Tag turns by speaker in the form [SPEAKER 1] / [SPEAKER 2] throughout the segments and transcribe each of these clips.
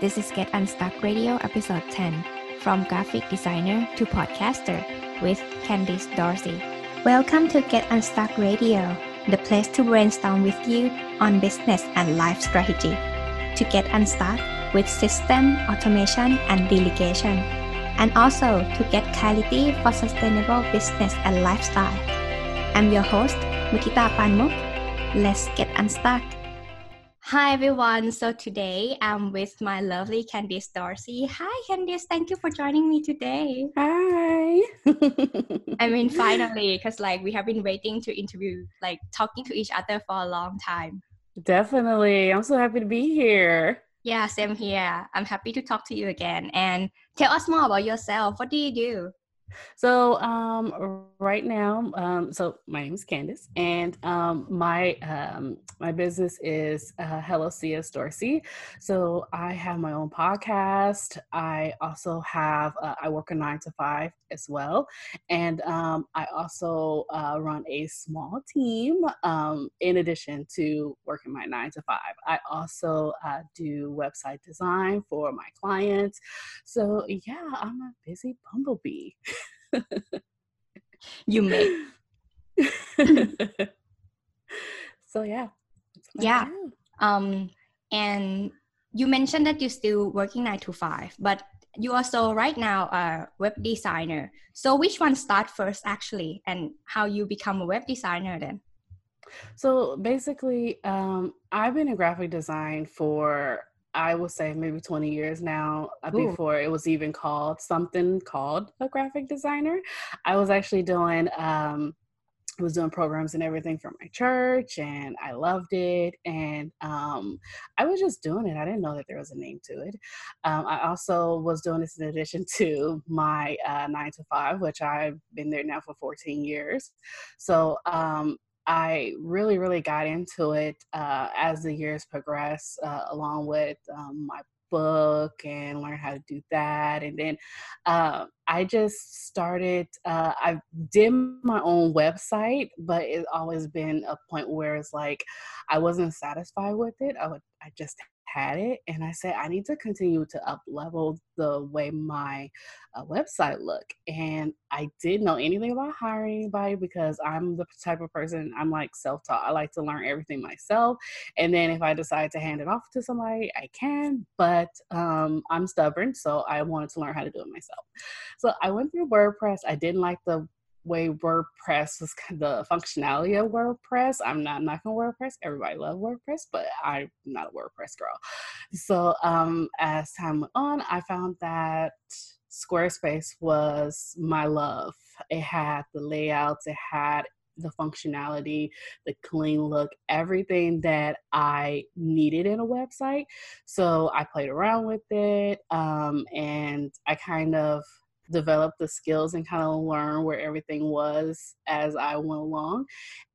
[SPEAKER 1] This is Get Unstuck Radio episode 10 From Graphic Designer to Podcaster with Candice Dorsey. Welcome to Get Unstuck Radio, the place to brainstorm with you on business and life strategy. To get unstuck with system, automation, and delegation. And also to get clarity for sustainable business and lifestyle. I'm your host, Mutita Panmuk. Let's get unstuck. Hi everyone. So today I'm with my lovely Candice Dorsey. Hi Candice, thank you for joining me today.
[SPEAKER 2] Hi.
[SPEAKER 1] I mean finally because like we have been waiting to interview like talking to each other for a long time.
[SPEAKER 2] Definitely. I'm so happy to be here.
[SPEAKER 1] Yeah, same here. I'm happy to talk to you again and tell us more about yourself. What do you do?
[SPEAKER 2] So um, right now, um, so my name is Candice, and um, my um, my business is uh, Hello CS Dorsey. So I have my own podcast. I also have uh, I work a nine to five as well, and um, I also uh, run a small team um, in addition to working my nine to five. I also uh, do website design for my clients. So yeah, I'm a busy bumblebee.
[SPEAKER 1] you may.
[SPEAKER 2] so yeah.
[SPEAKER 1] Yeah. Um and you mentioned that you're still working nine to five, but you also right now a web designer. So which one start first actually and how you become a web designer then?
[SPEAKER 2] So basically, um, I've been in graphic design for I would say maybe 20 years now uh, before it was even called something called a graphic designer. I was actually doing um was doing programs and everything for my church and I loved it and um, I was just doing it. I didn't know that there was a name to it. Um, I also was doing this in addition to my uh, nine to five, which I've been there now for 14 years. So um, I really, really got into it uh, as the years progressed, uh, along with um, my book and learn how to do that. And then uh, I just started, uh, I did my own website, but it's always been a point where it's like I wasn't satisfied with it. I would, I just had it and i said i need to continue to up level the way my uh, website look and i didn't know anything about hiring anybody because i'm the type of person i'm like self-taught i like to learn everything myself and then if i decide to hand it off to somebody i can but um, i'm stubborn so i wanted to learn how to do it myself. So i went through wordpress i didn't like the way WordPress was kind of the functionality of WordPress. I'm not knocking WordPress. Everybody loves WordPress, but I'm not a WordPress girl. So um, as time went on, I found that Squarespace was my love. It had the layouts, it had the functionality, the clean look, everything that I needed in a website. So I played around with it um, and I kind of develop the skills and kind of learn where everything was as I went along.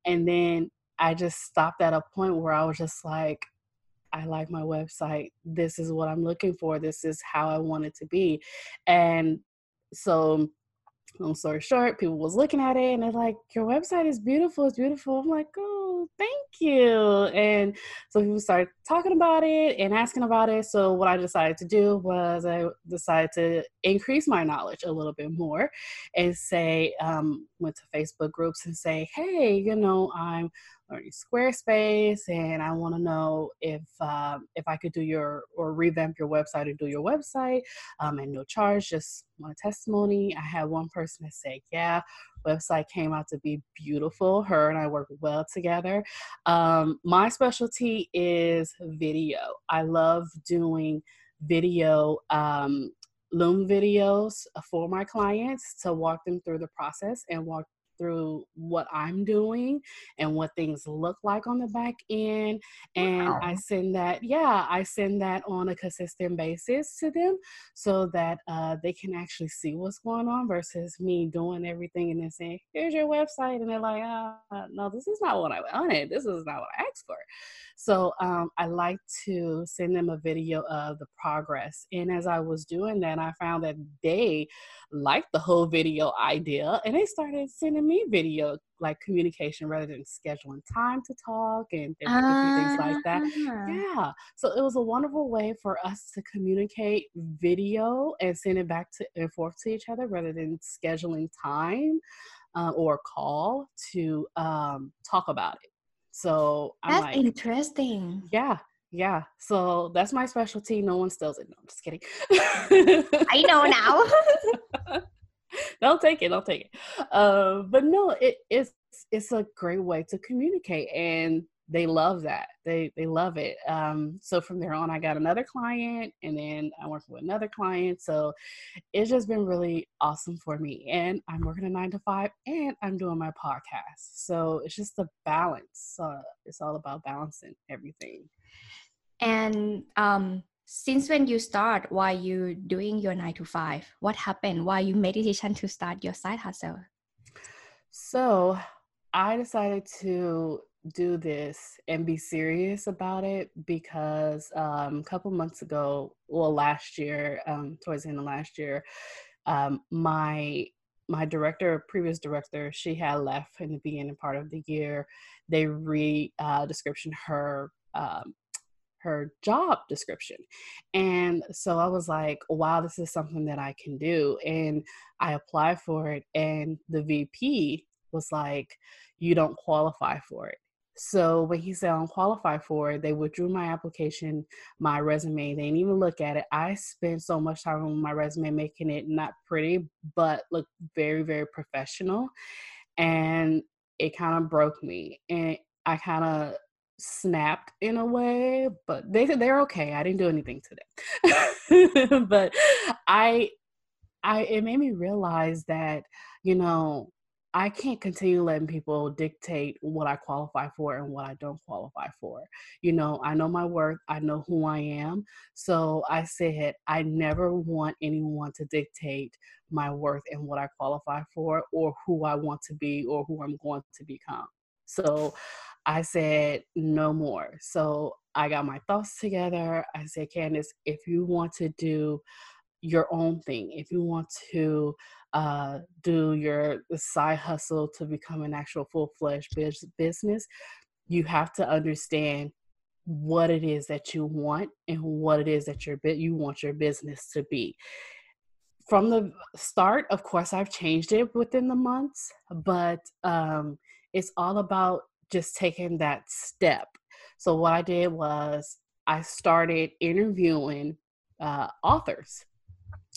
[SPEAKER 2] And then I just stopped at a point where I was just like, I like my website. This is what I'm looking for. This is how I want it to be. And so long story short, people was looking at it and they're like, Your website is beautiful, it's beautiful. I'm like, Oh, thank you. And so people started talking about it and asking about it. So what I decided to do was I decided to increase my knowledge a little bit more and say, um, went to Facebook groups and say, Hey, you know, I'm learning Squarespace, and I want to know if um, if I could do your or revamp your website or do your website um, and no charge, just want a testimony. I had one person that said, "Yeah, website came out to be beautiful. Her and I work well together. Um, my specialty is video. I love doing video um, Loom videos for my clients to walk them through the process and walk through what I'm doing and what things look like on the back end. And wow. I send that, yeah, I send that on a consistent basis to them so that uh, they can actually see what's going on versus me doing everything and then saying, here's your website. And they're like, uh, no, this is not what I wanted. This is not what I asked for. So um, I like to send them a video of the progress. And as I was doing that, I found that they liked the whole video idea and they started sending me video like communication rather than scheduling time to talk and uh, things like that. Uh-huh. Yeah. So it was a wonderful way for us to communicate video and send it back to and forth to each other rather than scheduling time uh, or call to um, talk about it. So
[SPEAKER 1] I'm that's like, interesting.
[SPEAKER 2] Yeah, yeah. So that's my specialty. No one steals it. No, I'm just kidding.
[SPEAKER 1] I know now.
[SPEAKER 2] they'll take it. They'll take it. Uh, but no, it is. It's a great way to communicate, and they love that. They they love it. Um, so from there on, I got another client, and then I'm working with another client. So it's just been really awesome for me. And I'm working a nine to five, and I'm doing my podcast. So it's just the balance. Uh, it's all about balancing everything.
[SPEAKER 1] And um, since when you start, why you doing your nine to five? What happened? Why you made decision to start your side hustle?
[SPEAKER 2] So I decided to do this and be serious about it because um, a couple months ago, well, last year, um, towards the end of last year, um, my my director, previous director, she had left in the beginning part of the year. They re uh, description her um, her job description. And so I was like, wow, this is something that I can do. And I applied for it, and the VP was like, you don't qualify for it. So when he said I'm qualified for it, they withdrew my application, my resume. They didn't even look at it. I spent so much time on my resume making it not pretty, but look very, very professional. And it kind of broke me. And I kind of snapped in a way, but they said they're okay. I didn't do anything today. but I I it made me realize that, you know, I can't continue letting people dictate what I qualify for and what I don't qualify for. You know, I know my worth, I know who I am. So I said, I never want anyone to dictate my worth and what I qualify for or who I want to be or who I'm going to become. So I said, no more. So I got my thoughts together. I said, Candice, if you want to do your own thing, if you want to uh, do your side hustle to become an actual full fledged business, you have to understand what it is that you want and what it is that your you want your business to be. From the start, of course, I've changed it within the months, but um, it's all about just taking that step. So what I did was I started interviewing uh, authors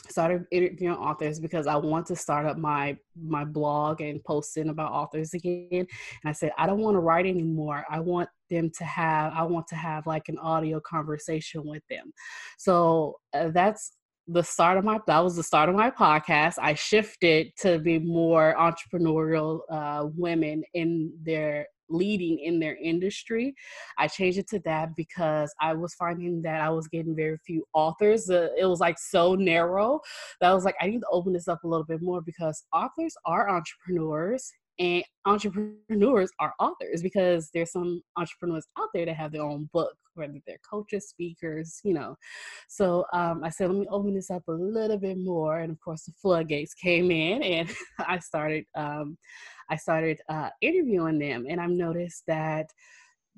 [SPEAKER 2] started interviewing authors because I want to start up my my blog and posting about authors again. And I said I don't want to write anymore. I want them to have I want to have like an audio conversation with them. So uh, that's the start of my that was the start of my podcast. I shifted to be more entrepreneurial uh, women in their leading in their industry. I changed it to that because I was finding that I was getting very few authors. Uh, it was like so narrow that I was like, I need to open this up a little bit more because authors are entrepreneurs and entrepreneurs are authors because there's some entrepreneurs out there that have their own book whether they're coaches speakers you know. So um, i said let me open this up a little bit more and of course the floodgates came in and i started um, I started uh, interviewing them, and I've noticed that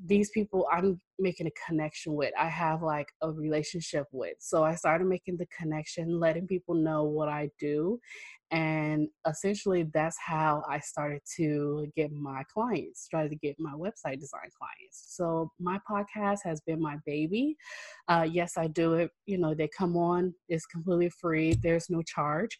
[SPEAKER 2] these people I'm making a connection with, I have like a relationship with. So I started making the connection, letting people know what I do. And essentially, that's how I started to get my clients, started to get my website design clients. So my podcast has been my baby. Uh, yes, I do it. You know, they come on, it's completely free, there's no charge.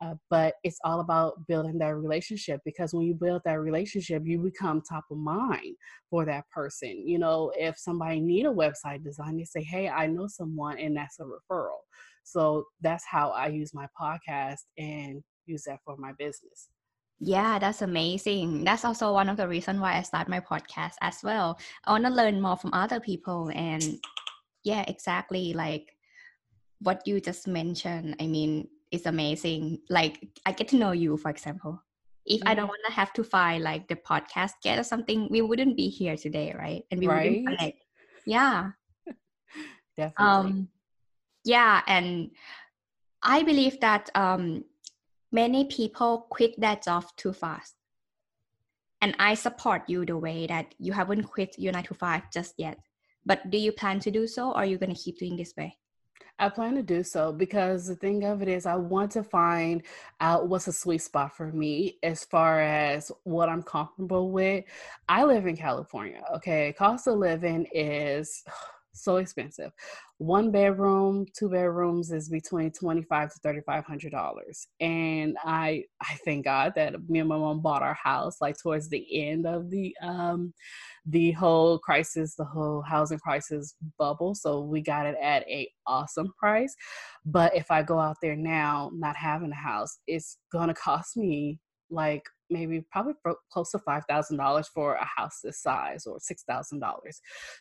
[SPEAKER 2] Uh, but it's all about building that relationship because when you build that relationship you become top of mind for that person you know if somebody need a website design they say hey i know someone and that's a referral so that's how i use my podcast and use that for my business
[SPEAKER 1] yeah, that's amazing. That's also one of the reasons why I start my podcast as well. I want to learn more from other people and yeah, exactly like what you just mentioned. I mean, is amazing. Like I get to know you, for example. If. I don't want to have to find like the podcast get or something, we wouldn't be here today, right? And we right? wouldn't connect. Yeah.
[SPEAKER 2] Definitely.
[SPEAKER 1] Um, yeah, and I believe that um, many people quit that job too fast. and I support you the way that you haven't quit your nine to five just yet. But do you plan to do so, or are you going to keep doing this way?
[SPEAKER 2] I plan to do so because the thing of it is, I want to find out what's a sweet spot for me as far as what I'm comfortable with. I live in California, okay? Cost of living is so expensive. One bedroom, two bedrooms is between twenty five to thirty five hundred dollars, and I I thank God that me and my mom bought our house like towards the end of the um the whole crisis, the whole housing crisis bubble. So we got it at a awesome price. But if I go out there now, not having a house, it's gonna cost me like maybe probably close to $5,000 for a house this size or $6,000.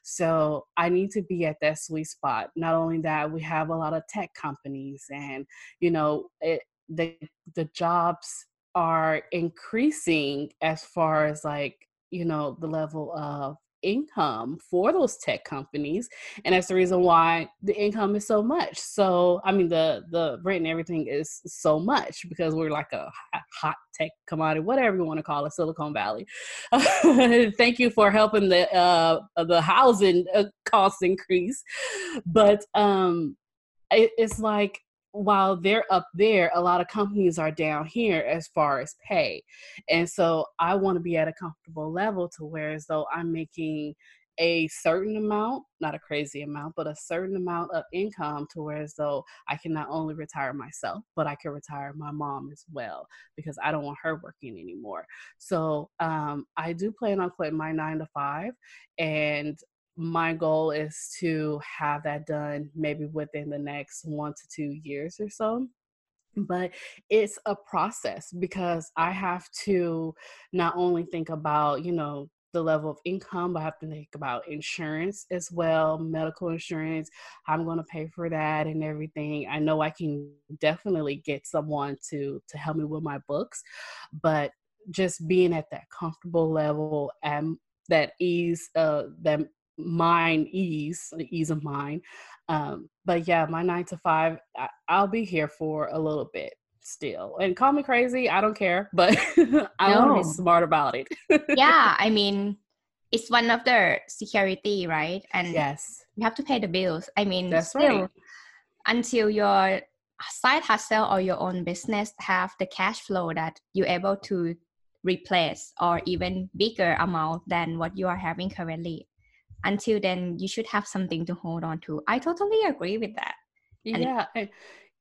[SPEAKER 2] So I need to be at that sweet spot. Not only that, we have a lot of tech companies and, you know, it, the, the jobs are increasing as far as like, you know, the level of income for those tech companies and that's the reason why the income is so much. So i mean the the rent and everything is so much because we're like a hot tech commodity whatever you want to call it silicon valley. Thank you for helping the uh the housing uh, cost increase. But um it, it's like while they're up there, a lot of companies are down here as far as pay. And so I want to be at a comfortable level to where as though I'm making a certain amount, not a crazy amount, but a certain amount of income to where as though I can not only retire myself, but I can retire my mom as well because I don't want her working anymore. So um, I do plan on quitting my nine to five and my goal is to have that done maybe within the next one to two years or so but it's a process because i have to not only think about you know the level of income but i have to think about insurance as well medical insurance. I'm going to pay for that and everything. I know i can definitely get someone to to help me with my books but just being at that comfortable level and that ease uh that mind ease, the ease of mind. Um, but yeah, my nine to five, I, will be here for a little bit still. And call me crazy, I don't care, but I no. want to be smart about it.
[SPEAKER 1] yeah, I mean, it's one of the security, right?
[SPEAKER 2] And yes,
[SPEAKER 1] you have to pay the bills. I mean,
[SPEAKER 2] that's still, right.
[SPEAKER 1] Until your side hustle or your own business have the cash flow that you're able to replace or even bigger amount than what you are having currently until then you should have something to hold on to i totally agree with that
[SPEAKER 2] and yeah and,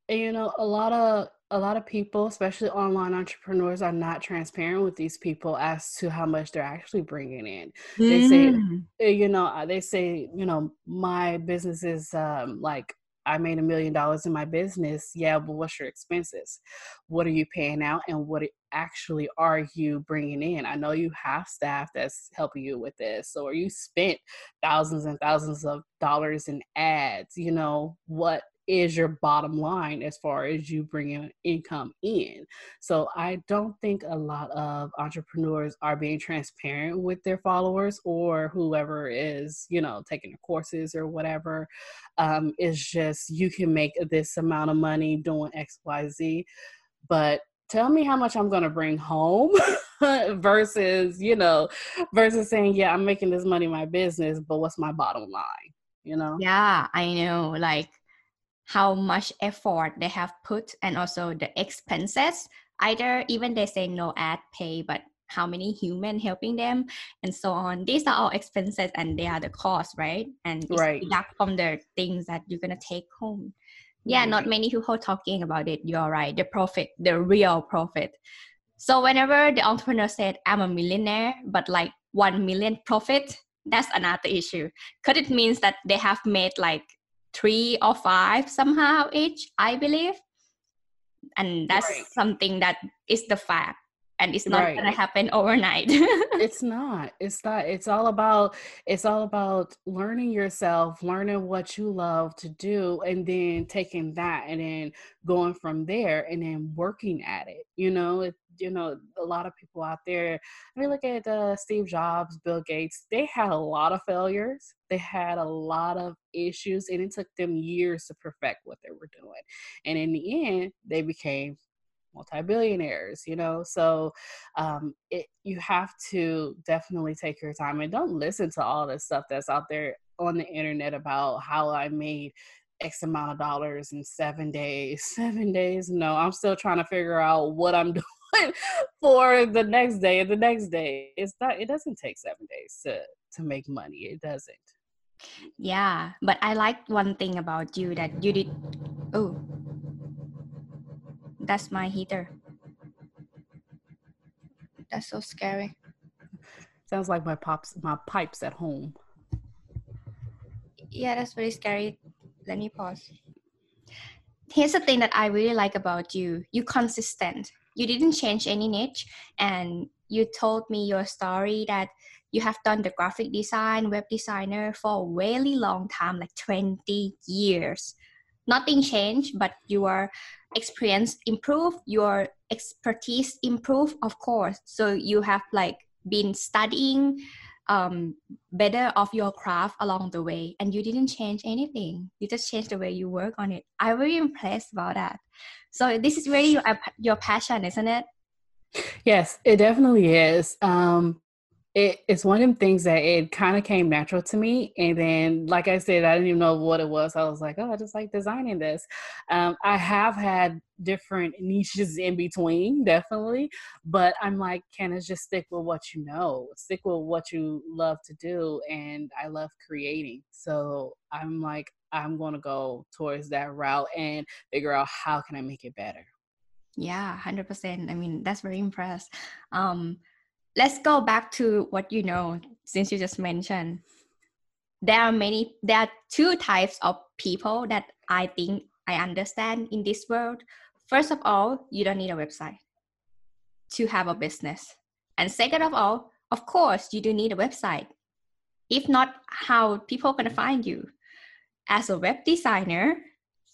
[SPEAKER 2] and, you know a lot of a lot of people especially online entrepreneurs are not transparent with these people as to how much they're actually bringing in mm. they say mm. eh, you know uh, they say you know my business is um, like I made a million dollars in my business. Yeah, but what's your expenses? What are you paying out and what actually are you bringing in? I know you have staff that's helping you with this, or you spent thousands and thousands of dollars in ads. You know, what is your bottom line as far as you bringing income in. So I don't think a lot of entrepreneurs are being transparent with their followers or whoever is, you know, taking the courses or whatever. Um, it's just you can make this amount of money doing X, Y, Z, but tell me how much I'm going to bring home versus, you know, versus saying, yeah, I'm making this money my business, but what's my bottom line? You know?
[SPEAKER 1] Yeah, I know. Like how much effort they have put and also the expenses either even they say no ad pay but how many human helping them and so on these are all expenses and they are the cost right and it's
[SPEAKER 2] right.
[SPEAKER 1] deduct from the things that you're gonna take home yeah not many people talking about it you're right the profit the real profit so whenever the entrepreneur said i'm a millionaire but like 1 million profit that's another issue because it means that they have made like three or five somehow each, I believe. And that's right. something that is the fact. And it's not right. gonna happen overnight.
[SPEAKER 2] it's not. It's not. It's all about it's all about learning yourself, learning what you love to do, and then taking that and then going from there and then working at it. You know, it, you know a lot of people out there i mean look at uh, steve jobs bill gates they had a lot of failures they had a lot of issues and it took them years to perfect what they were doing and in the end they became multi-billionaires you know? So um, it, you have to definitely take your time and don't listen to all the stuff that's out there on the internet about how i made x amount of dollars in seven days seven days. No i'm still trying to figure out what i'm doing for the next day and the next day. It's not it doesn't take seven days to to make money. It doesn't.
[SPEAKER 1] Yeah but i like one thing about you that you did oh that's my heater. That's so scary.
[SPEAKER 2] Sounds like my pops my pipes at home.
[SPEAKER 1] Yeah, that's very scary. Let me pause. Here's the thing that I really like about you. You consistent. You didn't change any niche and you told me your story that you have done the graphic design, web designer for a really long time, like 20 years. Nothing changed, but your experience improve your expertise improve of course. So you have like been studying um, better of your craft along the way and you didn't change anything. You just changed the way you work on it. I'm very impressed about that. So this is really your, your passion isn't it?
[SPEAKER 2] Yes it definitely is. Um, it, it's one of them things that it kind of came natural to me. And then, like I said, I didn't even know what it was. I was like, oh, I just like designing this. Um, I have had different niches in between, definitely. But I'm like, can I just stick with what you know? Stick with what you love to do. And I love creating. So I'm like, I'm going to go towards that route and figure out how can I make it better.
[SPEAKER 1] Yeah, 100%. I mean, that's very impressed. Um, let's go back to what you know since you just mentioned. There are many there are two types of people that i think i understand in this world. First of all you don't need a website to have a business. And second of all of course you do need a website. If not how people to find you? As a web designer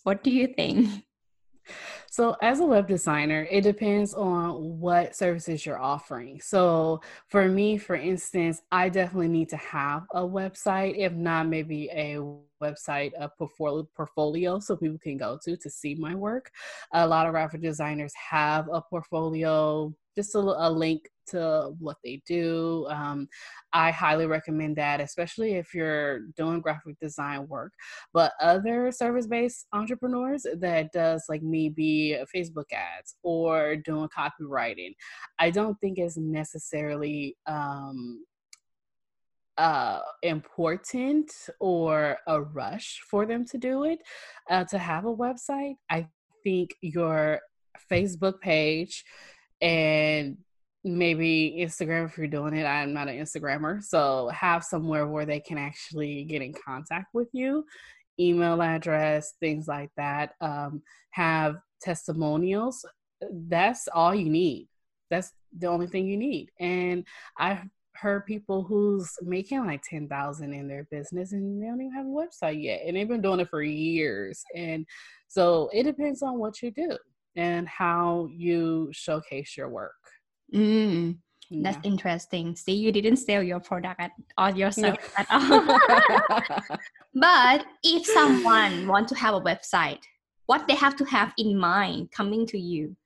[SPEAKER 1] what do you think
[SPEAKER 2] So, as a web designer, it depends on what services you're offering. So, for me, for instance, I definitely need to have a website, if not, maybe a website, a portfolio, so people can go to to see my work. A lot of graphic designers have a portfolio, just a, a link to what they do. Um, I highly recommend that, especially if you're doing graphic design work. But other service based entrepreneurs that does like maybe Facebook ads or doing copywriting, I don't think is necessarily um, uh, important or a rush for them to do it uh, to have a website. I think your Facebook page and maybe Instagram if you're doing it. I'm not an Instagrammer. So have somewhere where they can actually get in contact with you, email address, things like that. Um, have testimonials. That's all you need. That's the only thing you need. And I've heard people who's making like 10,000 in their business and they don't even have a website yet. And they've been doing it for years. And so it depends on what you do and how you showcase your work.
[SPEAKER 1] Mm, that's yeah. interesting. See, you didn't sell your product at, or yourself no. at all. but if someone want to have a website, what they have to have in mind coming to you?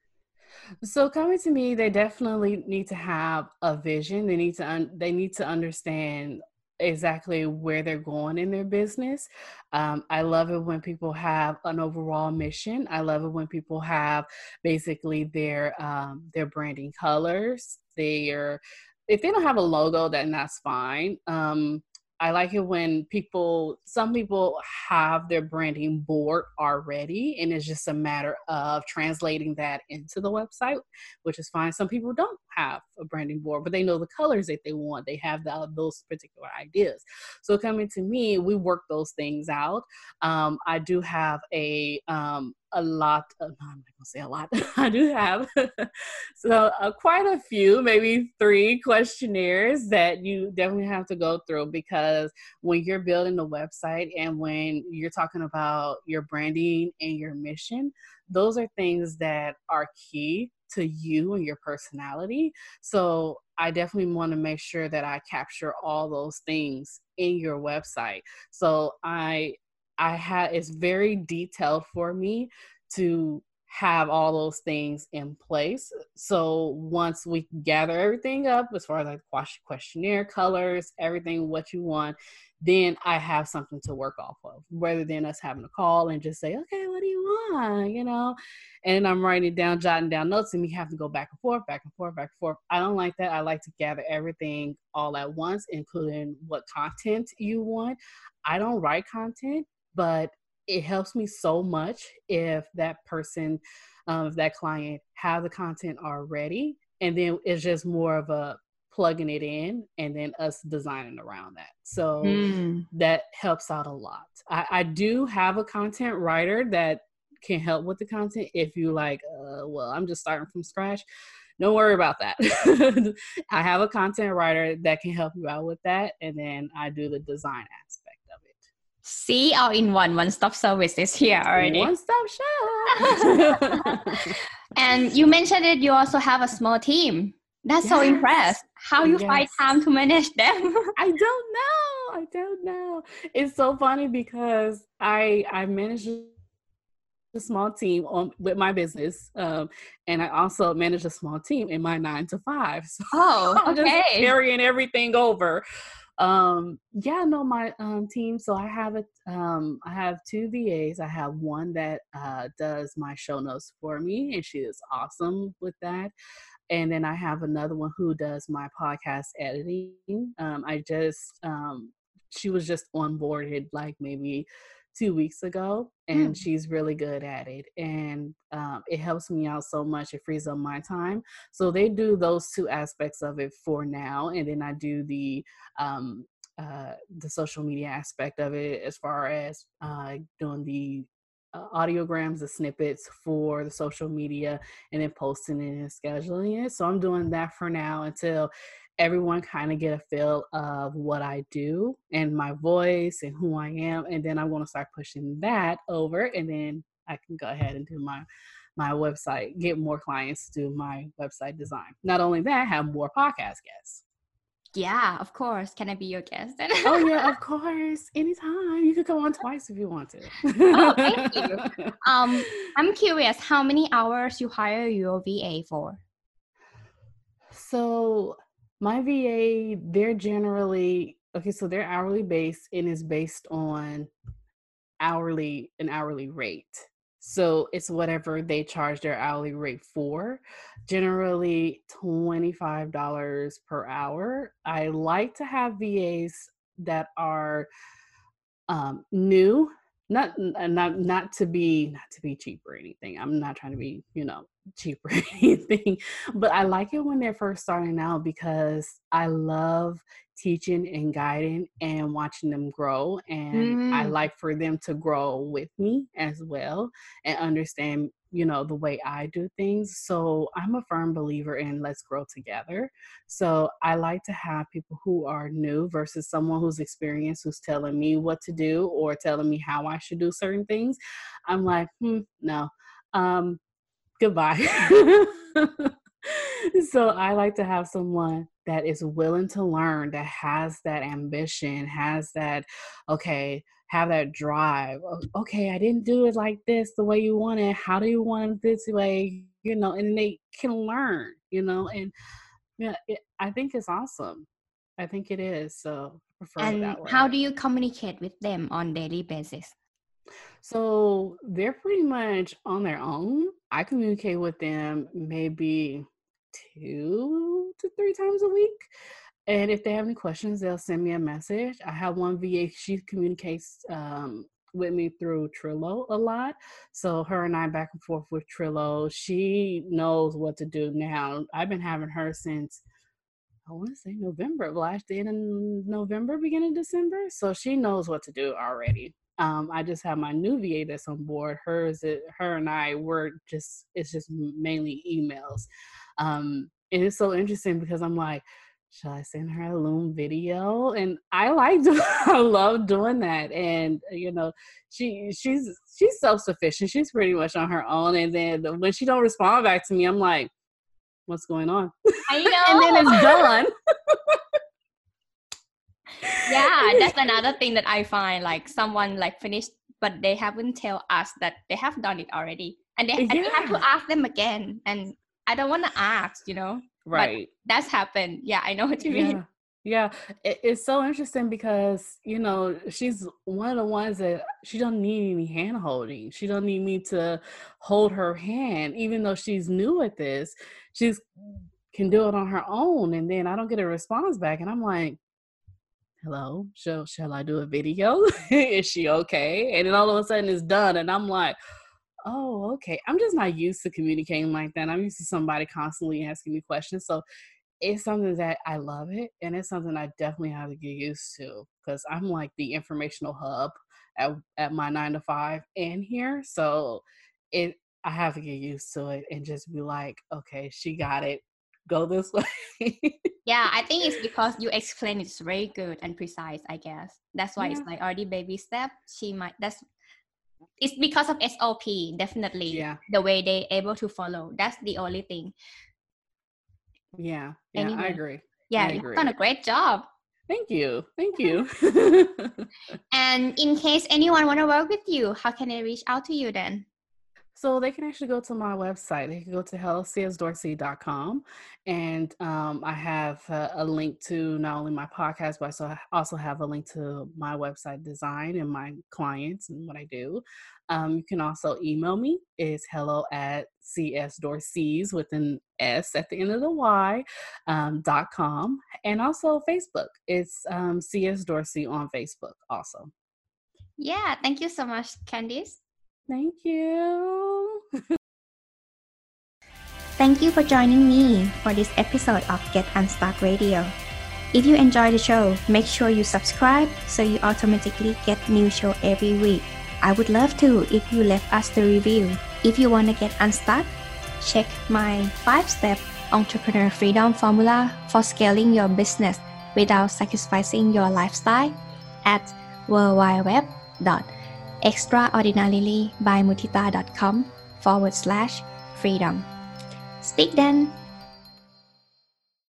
[SPEAKER 2] So coming to me, they definitely need to have a vision. They need to un- they need to understand exactly where they're going in their business. Um, I love it when people have an overall mission. I love it when people have basically their um, their branding colors. They are if they don't have a logo, then that's fine. Um, I like it when people, some people have their branding board already, and it's just a matter of translating that into the website, which is fine. Some people don't have a branding board, but they know the colors that they want. They have the, those particular ideas. So coming to me, we work those things out. Um, I do have a um, a lot of, I'm not gonna say a lot. I do have so uh, quite a few, maybe three questionnaires that you definitely have to go through because when you're building a website and when you're talking about your branding and your mission, those are things that are key to you and your personality. So I definitely want to make sure that I capture all those things in your website. So I I had it's very detailed for me to have all those things in place. So once we gather everything up, as far as like questionnaire, colors, everything, what you want, then I have something to work off of rather than us having a call and just say, okay, what do you want? You know, and I'm writing down, jotting down notes, and we have to go back and forth, back and forth, back and forth. I don't like that. I like to gather everything all at once, including what content you want. I don't write content, but it helps me so much if that person, um, if that client have the content already, and then it's just more of a plugging it in and then us designing around that. So mm. that helps out a lot. I, I, do have a content writer that can help with the content if you like, uh, well, I'm just starting from scratch. Don't worry about that. I have a content writer that can help you out with that. And then I do the design
[SPEAKER 1] See, all in one, one stop service is here already.
[SPEAKER 2] One stop shop.
[SPEAKER 1] and you mentioned that you also have a small team. That's yes. so impressed. How you yes. find time to manage them?
[SPEAKER 2] I don't know. I don't know. It's so funny because I I manage a small team on with my business, um, and I also manage a small team in my nine to five.
[SPEAKER 1] So oh, okay. I'm just
[SPEAKER 2] carrying everything over um yeah no my um team so i have a um i have two vas i have one that uh does my show notes for me and she is awesome with that and then i have another one who does my podcast editing um i just um she was just onboarded like maybe two weeks ago and mm. she's really good at it and um, it helps me out so much it frees up my time so they do those two aspects of it for now and then i do the um, uh, the social media aspect of it as far as uh, doing the uh, audiograms, the snippets for the social media, and then posting it and scheduling it. So I'm doing that for now until everyone kind of get a feel of what I do and my voice and who I am. And then I'm going to start pushing that over and then I can go ahead and do my my website, get more clients to do my website design. Not only that, have more podcast guests.
[SPEAKER 1] Yeah, of course. Can I be your guest?
[SPEAKER 2] oh yeah, of course. Anytime. You could come on twice if you want to.
[SPEAKER 1] oh, thank you. Um, I'm curious, how many hours you hire your VA for?
[SPEAKER 2] So my VA, they're generally okay, so they're hourly based and is based on hourly an hourly rate. So it's whatever they charge their hourly rate for. Generally $25 per hour. I like to have VAs that are um, new not not not to be not to be cheap or anything i'm not trying to be you know cheap or anything but i like it when they're first starting out because i love teaching and guiding and watching them grow and mm. i like for them to grow with me as well and understand you know the way i do things so i'm a firm believer in let's grow together. So i like to have people who are new versus someone who's experienced who's telling me what to do or telling me how i should do certain things. I'm like hmm, no um goodbye. So I like to have someone that is willing to learn, that has that ambition, has that, okay, have that drive. Oh, okay, I didn't do it like this the way you want it. How do you want it this way? You know, and they can learn, you know, and yeah, it, I think it's awesome. I think it is. So
[SPEAKER 1] and how do you communicate with them on daily basis?
[SPEAKER 2] So they're pretty much on their own. I communicate with them maybe two to three times a week. And if they have any questions, they'll send me a message. I have one VA, she communicates um, with me through Trello a lot. So her and I back and forth with Trello. She knows what to do now. I've been having her since I want to say November last year in November, beginning December. So she knows what to do already. Um, I just have my new VA that's on board. Hers, her and I were just it's just mainly emails. Um, and it's so interesting because I'm like, should I send her a Loom video? And I like, I love doing that. And uh, you know, she she's she's self sufficient. She's pretty much on her own. And then when she don't respond back to me, I'm like, what's going on?
[SPEAKER 1] I know.
[SPEAKER 2] and then it's done.
[SPEAKER 1] yeah, that's another thing that I find. Like someone like finished, but they haven't tell us that they have done it already and then yeah. and you have to ask them again and i don't want to ask you know
[SPEAKER 2] right
[SPEAKER 1] but that's happened yeah i know what you mean
[SPEAKER 2] yeah, it, it's so interesting because you know she's one of the ones that she don't need any hand holding. She don't need me to hold her hand, even though she's new at this. She's can do it on her own, and then I don't get a response back, and I'm like, "Hello, shall shall I do a video? Is she okay?" And then all of a sudden it's done, and I'm like. Oh, okay. I'm just not used to communicating like that. I'm used to somebody constantly asking me questions. So it's something that I love it, and it's something I definitely have to get used to because I'm like the informational hub at at my nine to five and here, so it I have to get used to it and just be like, okay, she got it. Go this way.
[SPEAKER 1] yeah, I think it's because you explain it's very good and precise. I guess that's why yeah. it's like already baby step. She might that's it's because of SOP, definitely.
[SPEAKER 2] Yeah.
[SPEAKER 1] The way they able to follow. That's the only thing.
[SPEAKER 2] Yeah, yeah, anyway. I agree.
[SPEAKER 1] Yeah,
[SPEAKER 2] I
[SPEAKER 1] you've done a great job.
[SPEAKER 2] Thank you. Thank you.
[SPEAKER 1] and in case anyone want to work with you, how can they reach out to you then?
[SPEAKER 2] So they can actually go to my website. They can go to hellocsdorsey.com. And um, I have a, a, link to not only my podcast, but I also have a link to my website design and my clients and what I do. Um, you can also email me. It's hello at csdorseys with an S at the end of the Y um, dot com. And also Facebook. It's um, on Facebook also.
[SPEAKER 1] Yeah. Thank you so much, Candice.
[SPEAKER 2] Thank you.
[SPEAKER 1] Thank you for joining me for this episode of Get Unstuck Radio. If you enjoy the show, make sure you subscribe so you automatically get new show every week. I would love to if you left us the review. If you want to get unstuck, check my 5-step entrepreneur freedom formula for scaling your business without sacrificing your lifestyle at worldwideweb.extraordinarily by mutita.com forward slash freedom. Speak then.